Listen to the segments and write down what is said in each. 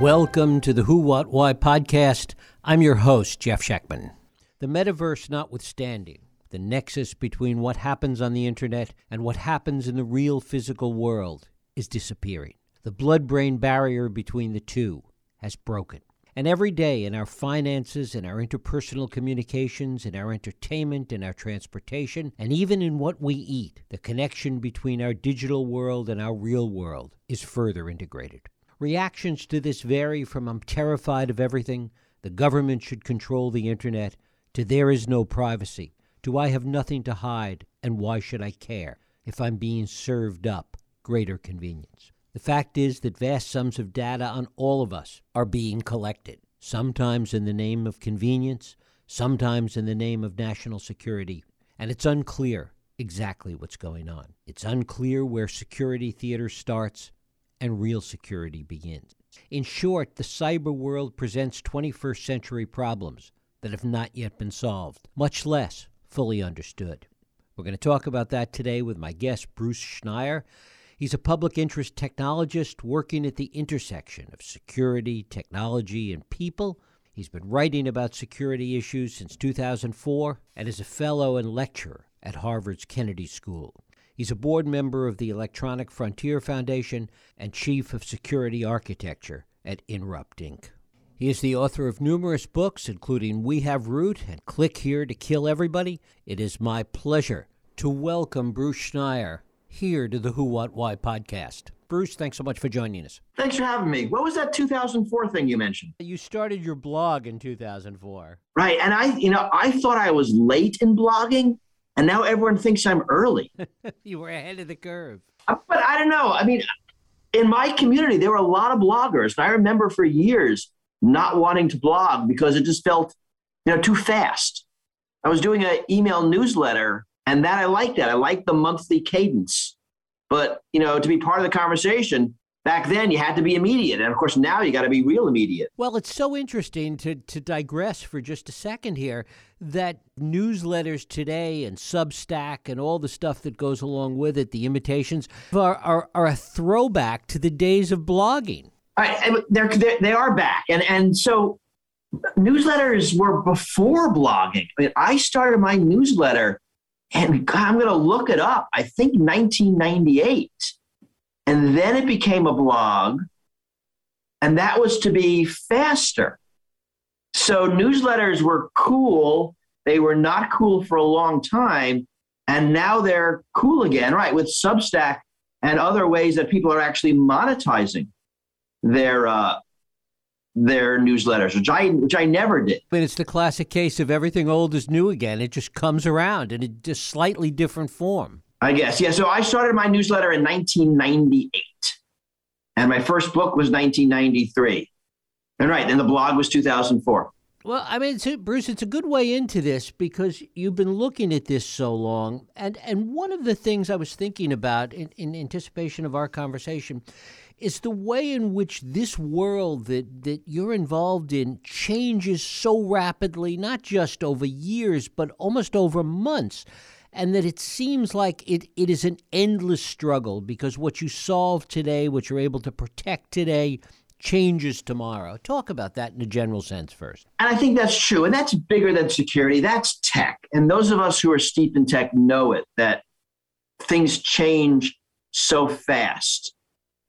Welcome to the Who, What, Why podcast. I'm your host, Jeff Schechtman. The metaverse notwithstanding, the nexus between what happens on the internet and what happens in the real physical world is disappearing. The blood brain barrier between the two has broken. And every day in our finances, in our interpersonal communications, in our entertainment, in our transportation, and even in what we eat, the connection between our digital world and our real world is further integrated. Reactions to this vary from I'm terrified of everything, the government should control the internet, to there is no privacy, to I have nothing to hide, and why should I care if I'm being served up greater convenience. The fact is that vast sums of data on all of us are being collected, sometimes in the name of convenience, sometimes in the name of national security, and it's unclear exactly what's going on. It's unclear where security theater starts and real security begins. In short, the cyber world presents 21st century problems that have not yet been solved, much less fully understood. We're going to talk about that today with my guest, Bruce Schneier. He's a public interest technologist working at the intersection of security, technology, and people. He's been writing about security issues since 2004 and is a fellow and lecturer at Harvard's Kennedy School. He's a board member of the Electronic Frontier Foundation and chief of security architecture at Inrupt Inc. He is the author of numerous books, including We Have Root and Click Here to Kill Everybody. It is my pleasure to welcome Bruce Schneier here to the Who, What, Why podcast. Bruce, thanks so much for joining us. Thanks for having me. What was that 2004 thing you mentioned? You started your blog in 2004. Right. And I, you know, I thought I was late in blogging and now everyone thinks I'm early. you were ahead of the curve. Uh, but I don't know. I mean, in my community, there were a lot of bloggers, and I remember for years not wanting to blog because it just felt, you know, too fast. I was doing an email newsletter, and that I liked that. I liked the monthly cadence. But you know, to be part of the conversation, back then you had to be immediate and of course now you got to be real immediate. Well it's so interesting to, to digress for just a second here that newsletters today and substack and all the stuff that goes along with it the imitations are, are, are a throwback to the days of blogging. I, they're, they're, they are back and, and so newsletters were before blogging. I mean i started my newsletter and God, i'm going to look it up. I think 1998 and then it became a blog, and that was to be faster. So newsletters were cool. They were not cool for a long time. And now they're cool again, right? With Substack and other ways that people are actually monetizing their uh, their newsletters, which I which I never did. But it's the classic case of everything old is new again. It just comes around in a just slightly different form. I guess. Yeah. So I started my newsletter in 1998, and my first book was 1993. And right, and the blog was 2004. Well, I mean, it's, Bruce, it's a good way into this because you've been looking at this so long, and and one of the things I was thinking about in, in anticipation of our conversation is the way in which this world that that you're involved in changes so rapidly, not just over years, but almost over months and that it seems like it, it is an endless struggle because what you solve today, what you're able to protect today, changes tomorrow. Talk about that in a general sense first. And I think that's true. And that's bigger than security, that's tech. And those of us who are steeped in tech know it that things change so fast.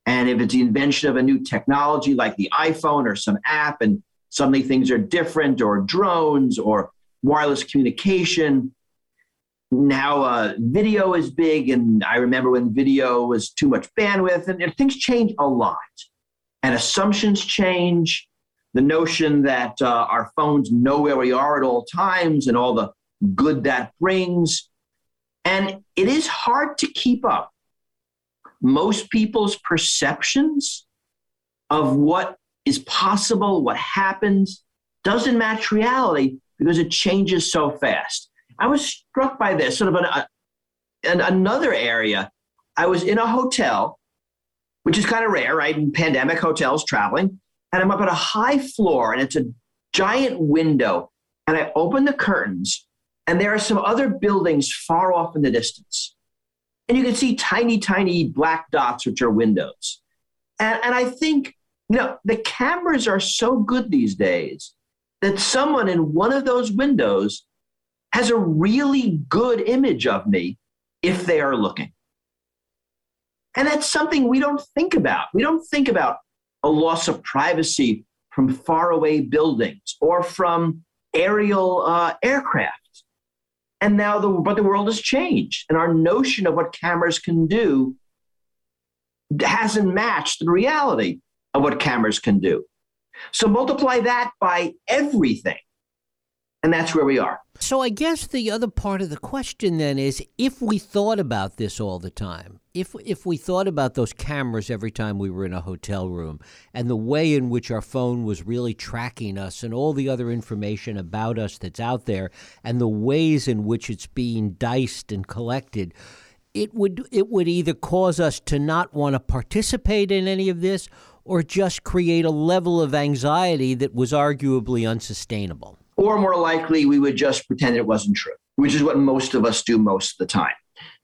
And if it's the invention of a new technology like the iPhone or some app, and suddenly things are different, or drones or wireless communication, now uh, video is big and i remember when video was too much bandwidth and, things change a lot. And assumptions change. The notion that uh, our phones know where we are at all times and all the good that brings. And it is hard to keep up most people's perceptions of what is possible what happens. Doesn't match reality because it changes so fast I was struck by this sort of an, uh, an, another area. I was in a hotel, which is kind of rare, right? In pandemic hotels, traveling, and I'm up at a high floor, and it's a giant window, and I open the curtains, and there are some other buildings far off in the distance, and you can see tiny, tiny black dots, which are windows, and, and I think You know, the cameras are so good these days that someone in one of those windows has a really good image of me if they are looking. And that's something we don't think about. We don't think about a loss of privacy from faraway buildings or from aerial uh, aircraft. And now the but the world has changed, and our notion of what cameras can do hasn't matched the reality of what cameras can do. So multiply that by everything, and that's where we are. So I guess the other part of the question then is if we thought about this all the time, if if we thought about those cameras every time we were in a hotel room and the way in which our phone was really tracking us and all the other information about us that's out there and the ways in which it's being diced and collected, it would it would either cause us to not want to participate in any of this or just create a level of anxiety that was arguably unsustainable. Or more likely, we would just pretend it wasn't true, which is what most of us do most of the time.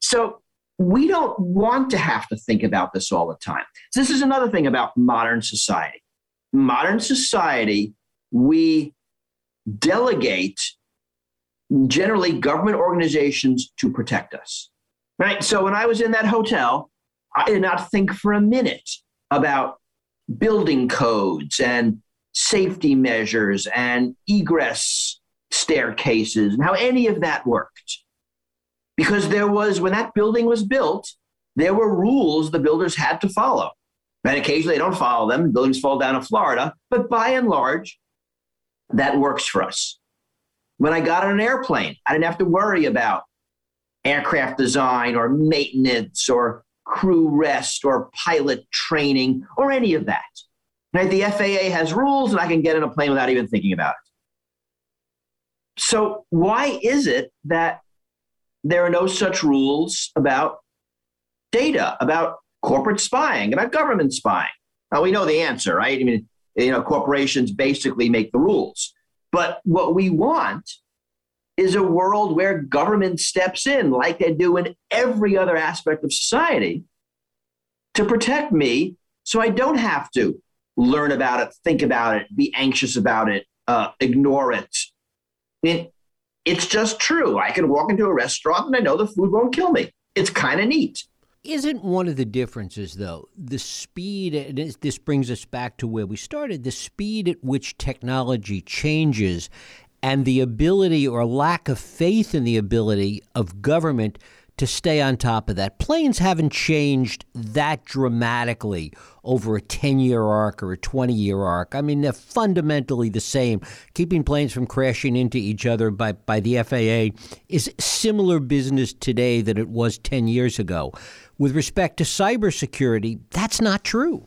So we don't want to have to think about this all the time. So this is another thing about modern society. Modern society, we delegate generally government organizations to protect us. Right? So when I was in that hotel, I did not think for a minute about building codes and safety measures and egress staircases and how any of that worked. Because there was, when that building was built, there were rules the builders had to follow. And occasionally they don't follow them, buildings fall down in Florida, but by and large, that works for us. When I got on an airplane, I didn't have to worry about aircraft design or maintenance or crew rest or pilot training or any of that. Right? The FAA has rules, and I can get in a plane without even thinking about it. So, why is it that there are no such rules about data, about corporate spying, about government spying? Now, we know the answer, right? I mean, you know, corporations basically make the rules. But what we want is a world where government steps in, like they do in every other aspect of society, to protect me so I don't have to learn about it, think about it, be anxious about it, uh, ignore it. it. It's just true. I can walk into a restaurant and I know the food won't kill me. It's kind of neat. Isn't one of the differences, though, the speed, and this brings us back to where we started, the speed at which technology changes and the ability or lack of faith in the ability of government to stay on top of that. Planes haven't changed that dramatically over a 10 year arc or a 20 year arc. I mean, they're fundamentally the same. Keeping planes from crashing into each other by, by the FAA is similar business today than it was 10 years ago. With respect to cybersecurity, that's not true.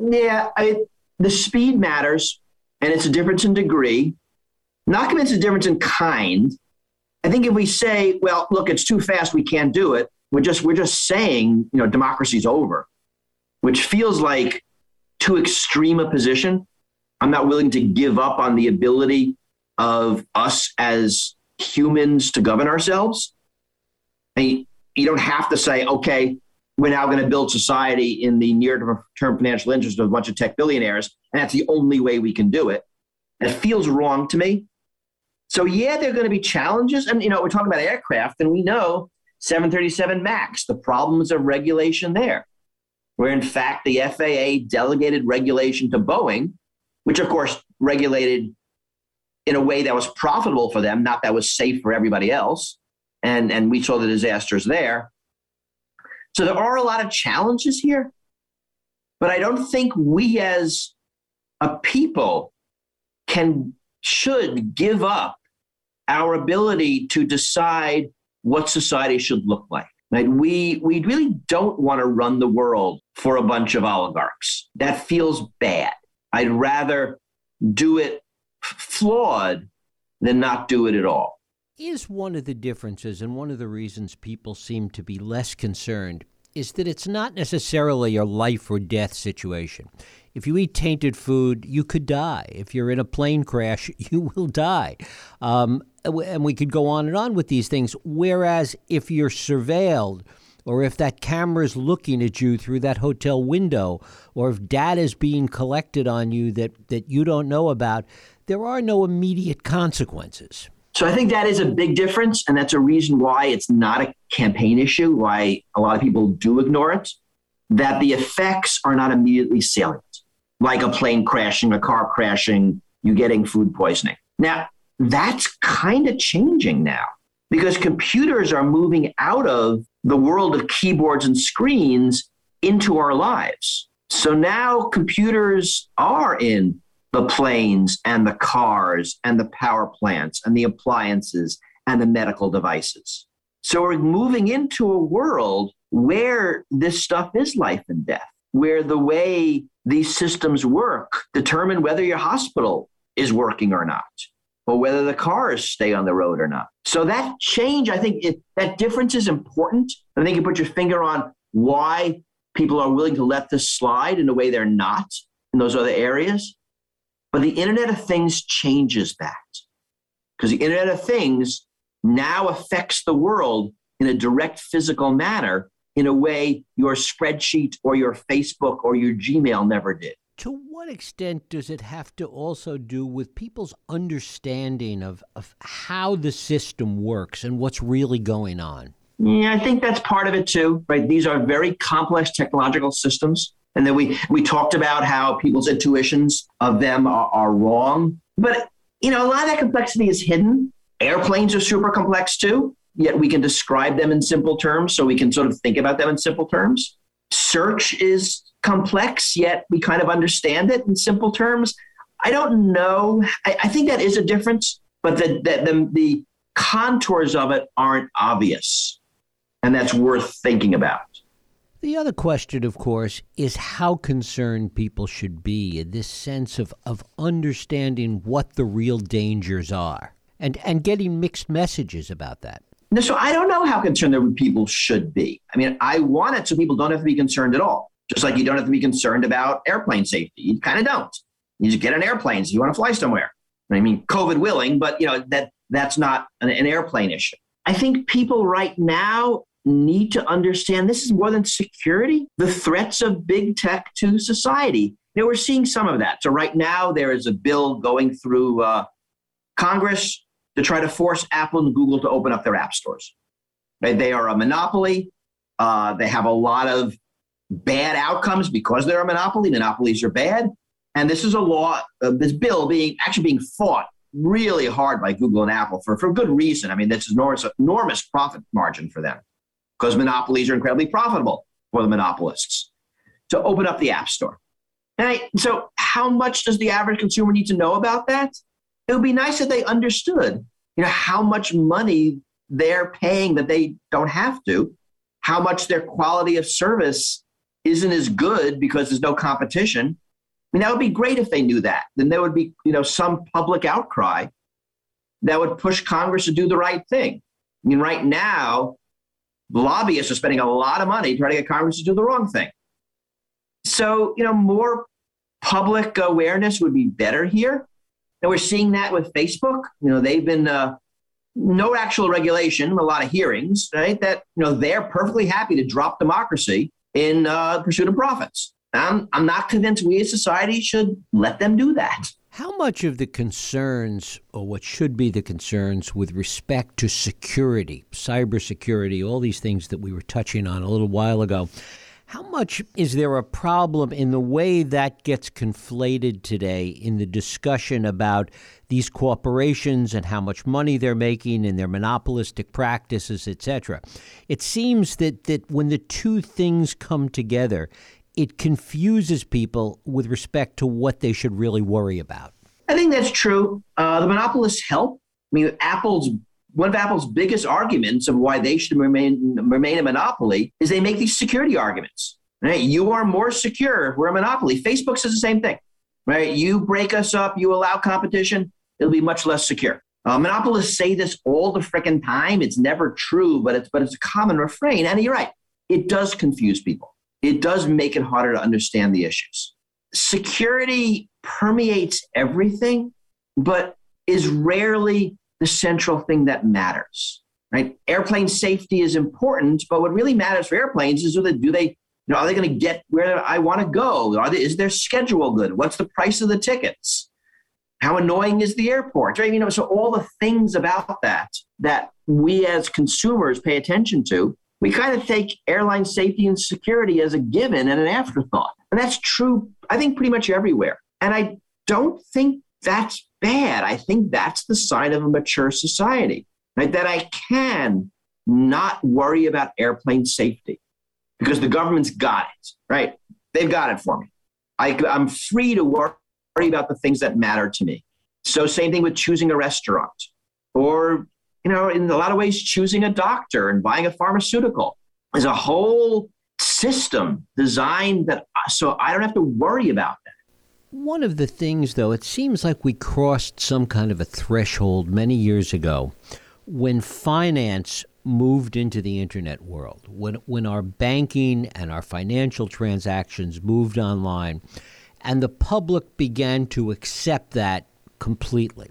Yeah, I, the speed matters, and it's a difference in degree. Not it's a difference in kind. I think if we say, well, look, it's too fast, we can't do it, we're just we're just saying, you know, democracy's over, which feels like too extreme a position. I'm not willing to give up on the ability of us as humans to govern ourselves. And you don't have to say, okay, we're now going to build society in the near term financial interest of a bunch of tech billionaires, and that's the only way we can do it. It feels wrong to me. So yeah, there are going to be challenges, and you know we're talking about aircraft, and we know 737 Max, the problems of regulation there, where in fact the FAA delegated regulation to Boeing, which of course regulated in a way that was profitable for them, not that was safe for everybody else, and and we saw the disasters there. So there are a lot of challenges here, but I don't think we as a people can should give up our ability to decide what society should look like. Right? We, we really don't want to run the world for a bunch of oligarchs. That feels bad. I'd rather do it flawed than not do it at all. Is one of the differences and one of the reasons people seem to be less concerned is that it's not necessarily a life or death situation. If you eat tainted food, you could die. If you're in a plane crash, you will die. Um, and we could go on and on with these things. Whereas if you're surveilled, or if that camera is looking at you through that hotel window, or if data is being collected on you that, that you don't know about, there are no immediate consequences. So I think that is a big difference, and that's a reason why it's not a campaign issue, why a lot of people do ignore it, that the effects are not immediately salient, like a plane crashing, a car crashing, you getting food poisoning. Now, that's kind of changing now because computers are moving out of the world of keyboards and screens into our lives. So now computers are in the planes and the cars and the power plants and the appliances and the medical devices. So we're moving into a world where this stuff is life and death, where the way these systems work determine whether your hospital is working or not, or whether the cars stay on the road or not. So that change, I think it, that difference is important. I think you put your finger on why people are willing to let this slide in a way they're not in those other areas. But the Internet of Things changes that because the Internet of Things now affects the world in a direct physical manner in a way your spreadsheet or your Facebook or your Gmail never did. To what extent does it have to also do with people's understanding of, of how the system works and what's really going on? Yeah, I think that's part of it too, right? These are very complex technological systems. And then we, we talked about how people's intuitions of them are, are wrong. But, you know, a lot of that complexity is hidden. Airplanes are super complex too, yet we can describe them in simple terms. So we can sort of think about them in simple terms. Search is complex, yet we kind of understand it in simple terms. I don't know. I, I think that is a difference, but the, the, the, the contours of it aren't obvious. And that's worth thinking about. The other question, of course, is how concerned people should be in this sense of, of understanding what the real dangers are and, and getting mixed messages about that. So I don't know how concerned the people should be. I mean, I want it so people don't have to be concerned at all. Just like you don't have to be concerned about airplane safety. You kind of don't. You just get an airplane you want to fly somewhere. I mean, COVID willing, but you know that that's not an, an airplane issue. I think people right now need to understand this is more than security, the threats of big tech to society. Know, we're seeing some of that. So right now there is a bill going through uh, Congress to try to force Apple and Google to open up their app stores. Right? They are a monopoly. Uh, they have a lot of bad outcomes because they're a monopoly. Monopolies are bad. And this is a law, uh, this bill being actually being fought really hard by Google and Apple for, for good reason. I mean, this is enormous, enormous profit margin for them because monopolies are incredibly profitable for the monopolists to open up the App Store. And I, so, how much does the average consumer need to know about that? It would be nice if they understood, you know, how much money they're paying that they don't have to, how much their quality of service isn't as good because there's no competition. I mean, that would be great if they knew that. Then there would be, you know, some public outcry that would push Congress to do the right thing. I mean, right now, lobbyists are spending a lot of money trying to get Congress to do the wrong thing. So, you know, more public awareness would be better here. And we're seeing that with Facebook. You know, they've been uh, no actual regulation, a lot of hearings, right? That, you know, they're perfectly happy to drop democracy in uh, pursuit of profits. I'm, I'm not convinced we as society should let them do that. How much of the concerns, or what should be the concerns, with respect to security, cybersecurity, all these things that we were touching on a little while ago, how much is there a problem in the way that gets conflated today in the discussion about these corporations and how much money they're making and their monopolistic practices, etc.? It seems that, that when the two things come together, it confuses people with respect to what they should really worry about. I think that's true. Uh, the monopolists help. I mean, Apple's one of Apple's biggest arguments of why they should remain remain a monopoly is they make these security arguments. Right? You are more secure if we're a monopoly. Facebook says the same thing. Right? You break us up, you allow competition, it'll be much less secure. Uh, monopolists say this all the freaking time. It's never true, but it's but it's a common refrain. And you're right, it does confuse people it does make it harder to understand the issues. Security permeates everything, but is rarely the central thing that matters. right? Airplane safety is important, but what really matters for airplanes is do they, do they you know, are they going to get where I want to go? Are they, is their schedule good? What's the price of the tickets? How annoying is the airport? Right? You know, so all the things about that that we as consumers pay attention to, we kind of take airline safety and security as a given and an afterthought. And that's true, I think, pretty much everywhere. And I don't think that's bad. I think that's the sign of a mature society, right? That I can not worry about airplane safety because the government's got it, right? They've got it for me. I, I'm free to worry about the things that matter to me. So, same thing with choosing a restaurant or, you know, in a lot of ways, choosing a doctor and buying a pharmaceutical. There's a whole system designed that so I don't have to worry about that. One of the things, though, it seems like we crossed some kind of a threshold many years ago when finance moved into the internet world, when, when our banking and our financial transactions moved online, and the public began to accept that completely.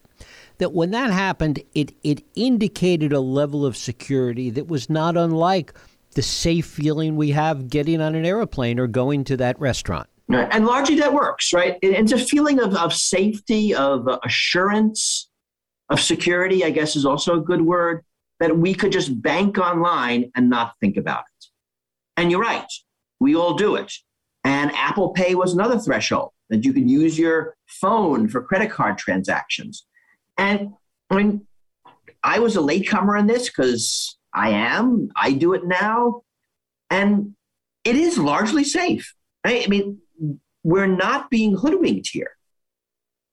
That when that happened, it, it indicated a level of security that was not unlike the safe feeling we have getting on an airplane or going to that restaurant. And largely that works, right? It's a feeling of, of safety, of assurance, of security, I guess is also a good word, that we could just bank online and not think about it. And you're right, we all do it. And Apple Pay was another threshold that you could use your phone for credit card transactions. And I mean, I was a latecomer in this because I am, I do it now. And it is largely safe. Right? I mean, we're not being hoodwinked here.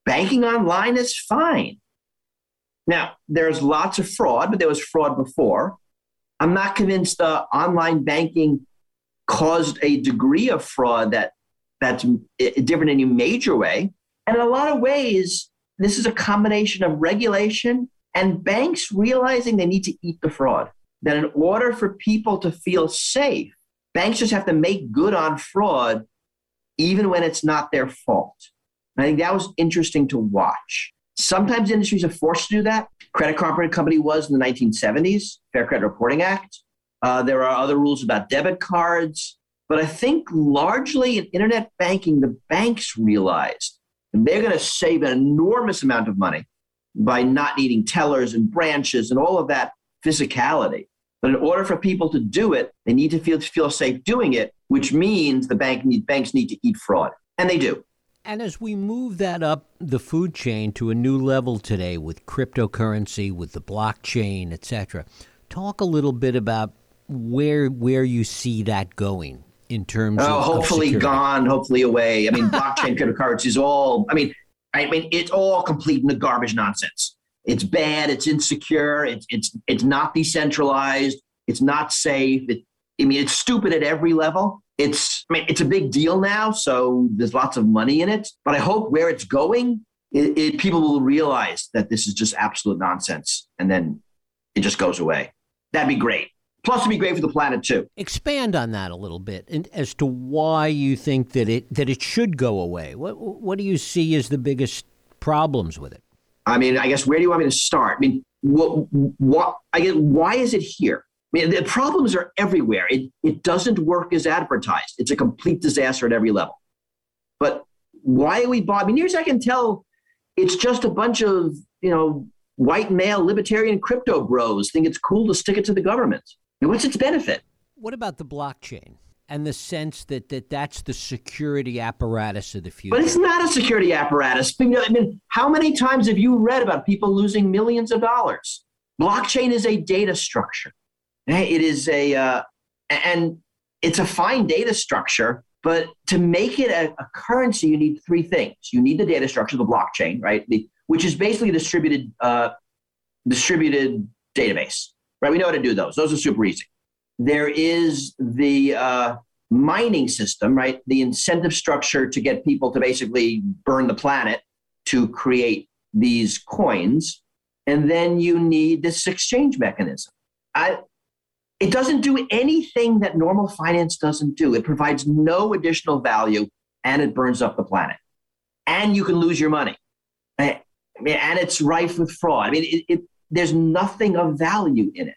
Banking online is fine. Now, there's lots of fraud, but there was fraud before. I'm not convinced uh, online banking caused a degree of fraud that that's different in a major way. And in a lot of ways, this is a combination of regulation and banks realizing they need to eat the fraud. That in order for people to feel safe, banks just have to make good on fraud even when it's not their fault. And I think that was interesting to watch. Sometimes industries are forced to do that. Credit card company was in the 1970s, Fair Credit Reporting Act. Uh, there are other rules about debit cards. But I think largely in internet banking, the banks realized they're going to save an enormous amount of money by not needing tellers and branches and all of that physicality. But in order for people to do it, they need to feel, feel safe doing it, which means the bank need, banks need to eat fraud. And they do. And as we move that up the food chain to a new level today with cryptocurrency, with the blockchain, etc., talk a little bit about where where you see that going in terms oh, of hopefully of gone, hopefully away. I mean, blockchain cryptocurrency is all. I mean, I mean, it's all complete in the garbage nonsense. It's bad. It's insecure. It's it's it's not decentralized. It's not safe. It, I mean, it's stupid at every level. It's I mean, it's a big deal now, so there's lots of money in it. But I hope where it's going, it, it, people will realize that this is just absolute nonsense, and then it just goes away. That'd be great. Plus, it'd be great for the planet too. Expand on that a little bit, and as to why you think that it that it should go away. What what do you see as the biggest problems with it? I mean, I guess where do you want me to start? I mean, what, what I guess, why is it here? I mean, the problems are everywhere. It, it doesn't work as advertised. It's a complete disaster at every level. But why are we? I mean, here's I can tell it's just a bunch of, you know, white male libertarian crypto bros think it's cool to stick it to the government. And what's its benefit? What about the blockchain? and the sense that, that that's the security apparatus of the future. But it's not a security apparatus. I mean, how many times have you read about people losing millions of dollars? Blockchain is a data structure. It is a, uh, and it's a fine data structure, but to make it a, a, currency, you need three things. You need the data structure, the blockchain, right? The, which is basically distributed, uh, distributed database, right? We know how to do those. Those are super easy. There is the uh, mining system, right? The incentive structure to get people to basically burn the planet to create these coins. And then you need this exchange mechanism. I, it doesn't do anything that normal finance doesn't do. It provides no additional value and it burns up the planet. And you can lose your money. And it's rife with fraud. I mean, it, it, there's nothing of value in it.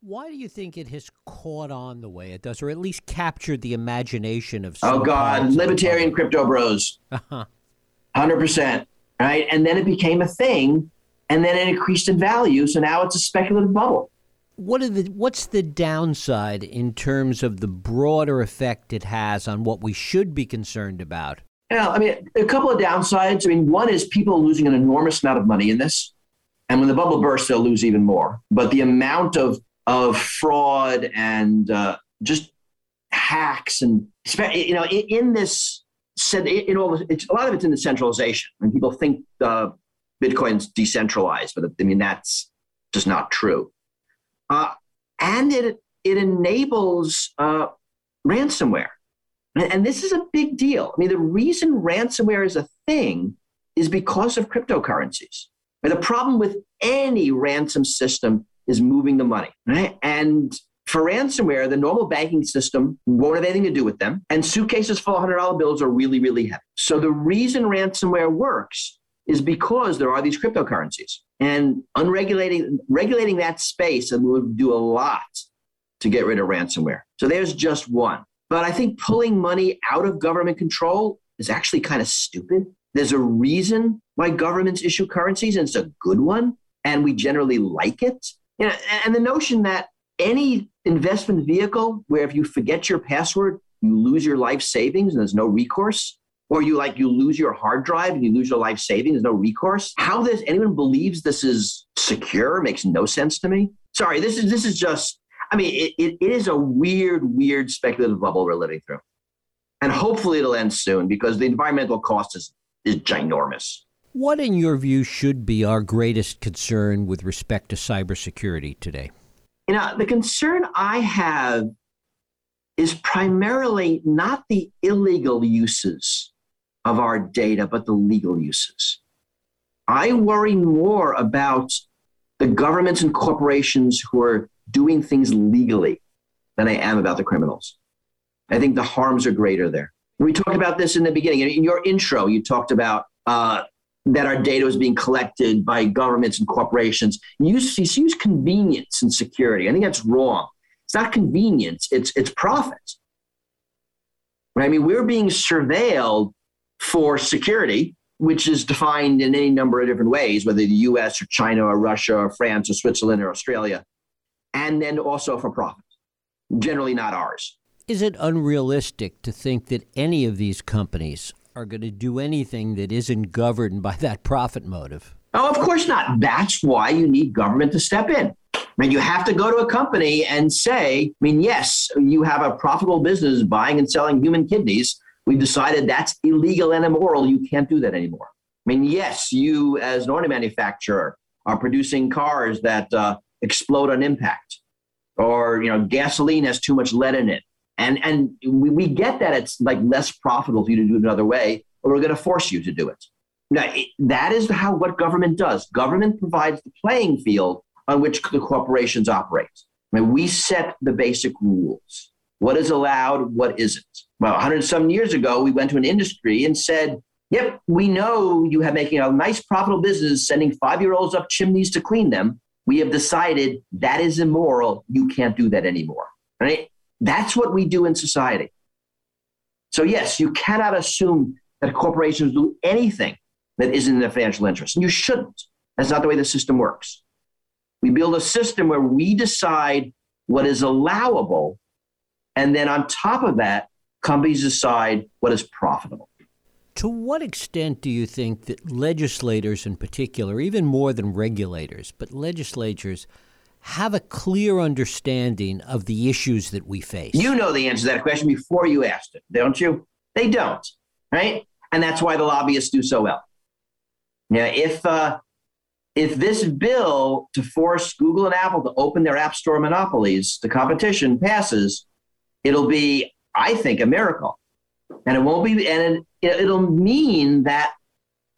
Why do you think it has caught on the way it does, or at least captured the imagination of? Oh God, libertarian crypto bros, uh-huh. hundred percent, right? And then it became a thing, and then it increased in value. So now it's a speculative bubble. What are the what's the downside in terms of the broader effect it has on what we should be concerned about? Yeah, I mean, a couple of downsides. I mean, one is people losing an enormous amount of money in this. And when the bubble bursts, they'll lose even more. But the amount of, of fraud and uh, just hacks and, you know, in, this, in all, it's, a lot of it's in the centralization. And people think uh, Bitcoin's decentralized, but I mean, that's just not true. Uh, and it, it enables uh, ransomware. And this is a big deal. I mean, the reason ransomware is a thing is because of cryptocurrencies. And the problem with any ransom system is moving the money, right? And for ransomware, the normal banking system won't have anything to do with them. And suitcases full of $100 bills are really, really heavy. So the reason ransomware works is because there are these cryptocurrencies. And unregulating regulating that space and would do a lot to get rid of ransomware. So there's just one. But I think pulling money out of government control is actually kind of stupid. There's a reason why governments issue currencies, and it's a good one, and we generally like it. You know, and the notion that any investment vehicle where if you forget your password, you lose your life savings and there's no recourse, or you like you lose your hard drive and you lose your life savings, there's no recourse. How this anyone believes this is secure makes no sense to me. Sorry, this is this is just I mean, it, it, it is a weird, weird speculative bubble we're living through. And hopefully it'll end soon because the environmental cost is, is ginormous. What, in your view, should be our greatest concern with respect to cybersecurity today? You know, the concern I have is primarily not the illegal uses of our data, but the legal uses. I worry more about the governments and corporations who are doing things legally than I am about the criminals. I think the harms are greater there. We talked about this in the beginning. In your intro, you talked about uh, that our data was being collected by governments and corporations. You use, you use convenience and security. I think that's wrong. It's not convenience, it's, it's profit. Right? I mean, we're being surveilled for security, which is defined in any number of different ways, whether the US or China or Russia or France or Switzerland or Australia and then also for profit, generally not ours. Is it unrealistic to think that any of these companies are going to do anything that isn't governed by that profit motive? Oh, of course not. That's why you need government to step in. I mean, you have to go to a company and say, I mean, yes, you have a profitable business buying and selling human kidneys. We've decided that's illegal and immoral. You can't do that anymore. I mean, yes, you as an auto manufacturer are producing cars that uh, explode on impact or you know gasoline has too much lead in it. And and we, we get that it's like less profitable for you to do it another way but we're going to force you to do it. Now it, that is how what government does. Government provides the playing field on which the corporations operate. I mean, we set the basic rules what is allowed what isn't well 100 some years ago we went to an industry and said yep we know you have making a nice profitable business sending five year olds up chimneys to clean them we have decided that is immoral. You can't do that anymore. Right? That's what we do in society. So, yes, you cannot assume that corporations do anything that isn't in their financial interest. And you shouldn't. That's not the way the system works. We build a system where we decide what is allowable. And then on top of that, companies decide what is profitable. To what extent do you think that legislators, in particular, even more than regulators, but legislatures, have a clear understanding of the issues that we face? You know the answer to that question before you asked it, don't you? They don't, right? And that's why the lobbyists do so well. Yeah, if uh, if this bill to force Google and Apple to open their app store monopolies, the competition passes, it'll be, I think, a miracle. And it won't be and it, it'll mean that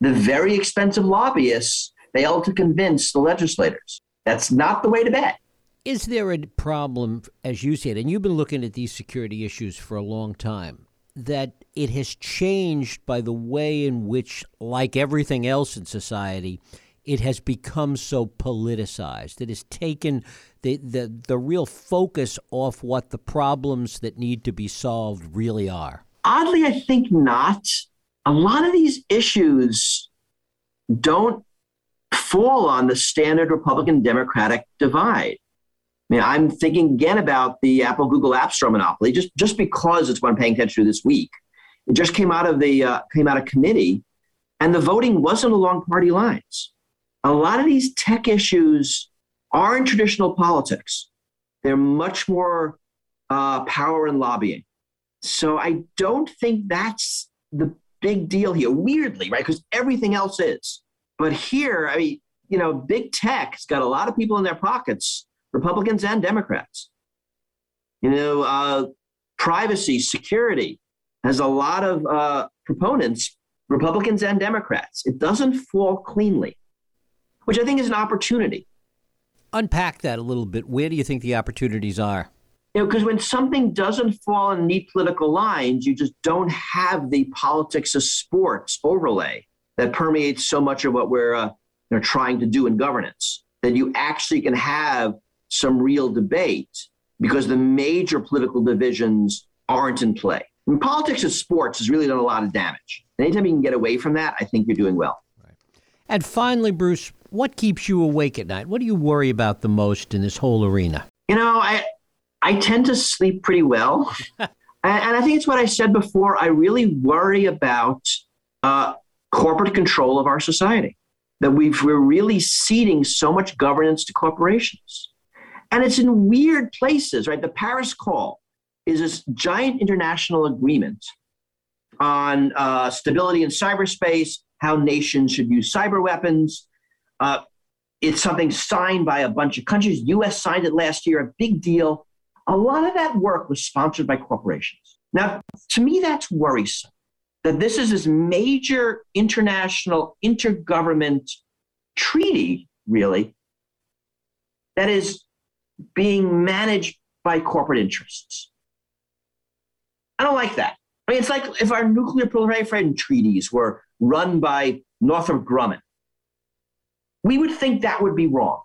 the very expensive lobbyists fail to convince the legislators. That's not the way to bet. Is there a problem as you said and you've been looking at these security issues for a long time that it has changed by the way in which like everything else in society it has become so politicized. It has taken the, the, the real focus off what the problems that need to be solved really are. Oddly, I think not. A lot of these issues don't fall on the standard Republican Democratic divide. I mean, I'm thinking again about the Apple Google App Store monopoly, just, just because it's what I'm paying attention to this week. It just came out of the uh, came out of committee, and the voting wasn't along party lines. A lot of these tech issues aren't traditional politics. They're much more uh, power and lobbying. So I don't think that's the big deal here. Weirdly, right? Because everything else is. But here, I mean, you know, big tech's got a lot of people in their pockets, Republicans and Democrats. You know, uh, privacy, security has a lot of uh, proponents, Republicans and Democrats. It doesn't fall cleanly, which I think is an opportunity. Unpack that a little bit. Where do you think the opportunities are? You know, because when something doesn't fall in neat political lines, you just don't have the politics of sports overlay that permeates so much of what we're uh, you know, trying to do in governance. That you actually can have some real debate because the major political divisions aren't in play. I mean, politics of sports has really done a lot of damage. Anytime you can get away from that, I think you're doing well. Right. And finally, Bruce, what keeps you awake at night? What do you worry about the most in this whole arena? You know, I I tend to sleep pretty well. and, I think it's what I said before. I really worry about uh, corporate control of our society, that we are really ceding so much governance to corporations. And it's in weird places, right? The Paris Call is this giant international agreement on uh, stability in cyberspace, how nations should use cyber weapons. Uh, it's something signed by a bunch of countries. US signed it last year, a big deal. A lot of that work was sponsored by corporations. Now, to me, that's worrisome that this is this major international intergovernment treaty, really, that is being managed by corporate interests. I don't like that. I mean, it's like if our nuclear proliferation treaties were run by Northrop Grumman, we would think that would be wrong.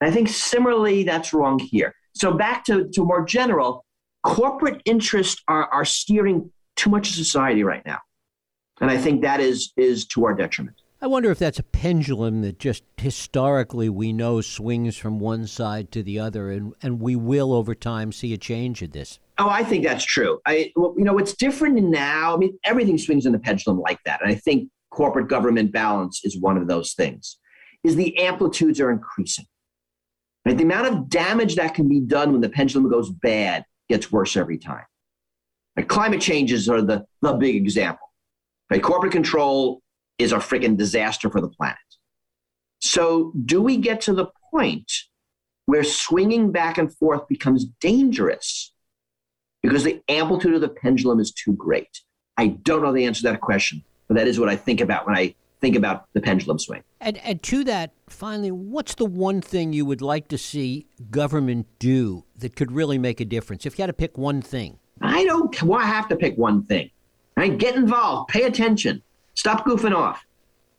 And I think similarly, that's wrong here. So back to, to more general, corporate interests are, are steering too much of society right now. And I think that is, is to our detriment. I wonder if that's a pendulum that just historically we know swings from one side to the other, and, and we will over time see a change in this. Oh, I think that's true. I, well, you know, what's different now, I mean, everything swings in the pendulum like that. And I think corporate government balance is one of those things, is the amplitudes are increasing. Right? The amount of damage that can be done when the pendulum goes bad gets worse every time. Right? Climate changes are the, the big example. Right? Corporate control is a freaking disaster for the planet. So, do we get to the point where swinging back and forth becomes dangerous because the amplitude of the pendulum is too great? I don't know the answer to that question, but that is what I think about when I think about the pendulum swing. And, and to that, finally, what's the one thing you would like to see government do that could really make a difference? If you had to pick one thing, I don't well, I have to pick one thing. Right? Get involved, pay attention, stop goofing off.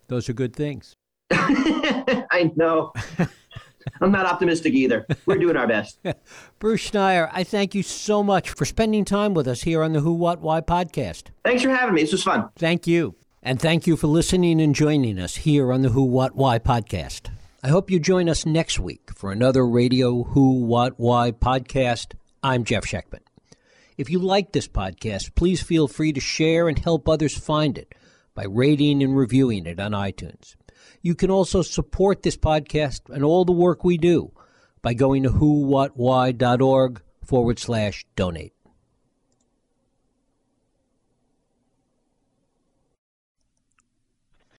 Those are good things. I know. I'm not optimistic either. We're doing our best. Bruce Schneier, I thank you so much for spending time with us here on the Who, What, Why podcast. Thanks for having me. This was fun. Thank you. And thank you for listening and joining us here on the Who, What, Why podcast. I hope you join us next week for another Radio Who, What, Why podcast. I'm Jeff Schechtman. If you like this podcast, please feel free to share and help others find it by rating and reviewing it on iTunes. You can also support this podcast and all the work we do by going to whowhatwhy.org forward slash donate.